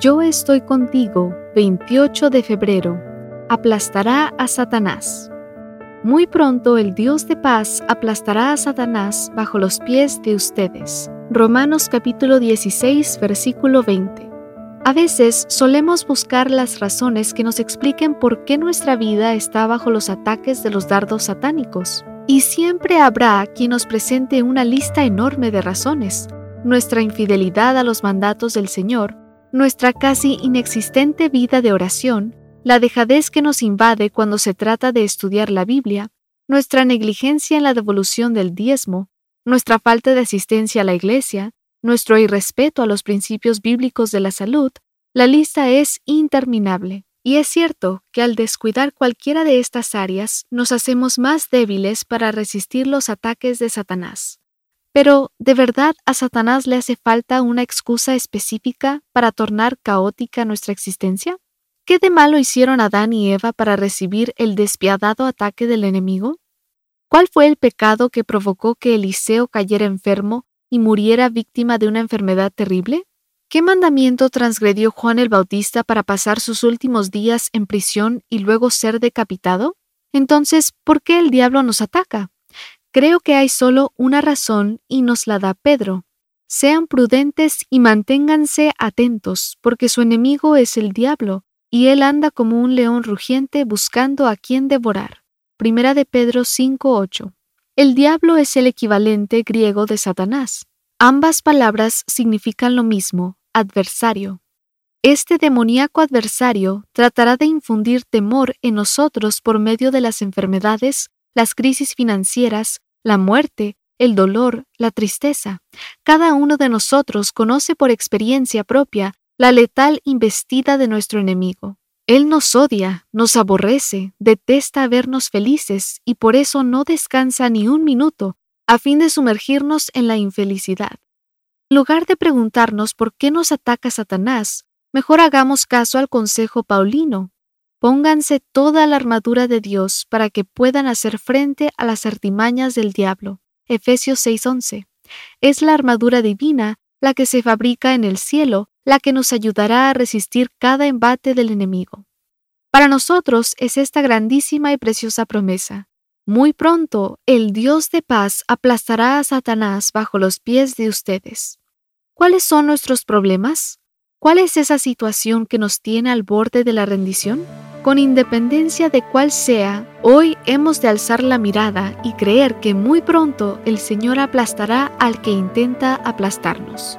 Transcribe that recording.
Yo estoy contigo, 28 de febrero, aplastará a Satanás. Muy pronto el Dios de paz aplastará a Satanás bajo los pies de ustedes. Romanos capítulo 16, versículo 20. A veces solemos buscar las razones que nos expliquen por qué nuestra vida está bajo los ataques de los dardos satánicos. Y siempre habrá quien nos presente una lista enorme de razones. Nuestra infidelidad a los mandatos del Señor, nuestra casi inexistente vida de oración, la dejadez que nos invade cuando se trata de estudiar la Biblia, nuestra negligencia en la devolución del diezmo, nuestra falta de asistencia a la iglesia, nuestro irrespeto a los principios bíblicos de la salud, la lista es interminable. Y es cierto que al descuidar cualquiera de estas áreas nos hacemos más débiles para resistir los ataques de Satanás. Pero, ¿de verdad a Satanás le hace falta una excusa específica para tornar caótica nuestra existencia? ¿Qué de malo hicieron Adán y Eva para recibir el despiadado ataque del enemigo? ¿Cuál fue el pecado que provocó que Eliseo cayera enfermo y muriera víctima de una enfermedad terrible? ¿Qué mandamiento transgredió Juan el Bautista para pasar sus últimos días en prisión y luego ser decapitado? Entonces, ¿por qué el diablo nos ataca? Creo que hay solo una razón y nos la da Pedro. Sean prudentes y manténganse atentos, porque su enemigo es el diablo, y él anda como un león rugiente buscando a quien devorar. Primera de Pedro 5:8. El diablo es el equivalente griego de Satanás. Ambas palabras significan lo mismo, adversario. Este demoníaco adversario tratará de infundir temor en nosotros por medio de las enfermedades, las crisis financieras, la muerte, el dolor, la tristeza. Cada uno de nosotros conoce por experiencia propia la letal investida de nuestro enemigo. Él nos odia, nos aborrece, detesta vernos felices y por eso no descansa ni un minuto a fin de sumergirnos en la infelicidad. En lugar de preguntarnos por qué nos ataca Satanás, mejor hagamos caso al consejo paulino. Pónganse toda la armadura de Dios para que puedan hacer frente a las artimañas del diablo. Efesios 6:11. Es la armadura divina la que se fabrica en el cielo la que nos ayudará a resistir cada embate del enemigo. Para nosotros es esta grandísima y preciosa promesa. Muy pronto el Dios de paz aplastará a Satanás bajo los pies de ustedes. ¿Cuáles son nuestros problemas? ¿Cuál es esa situación que nos tiene al borde de la rendición? Con independencia de cuál sea, hoy hemos de alzar la mirada y creer que muy pronto el Señor aplastará al que intenta aplastarnos.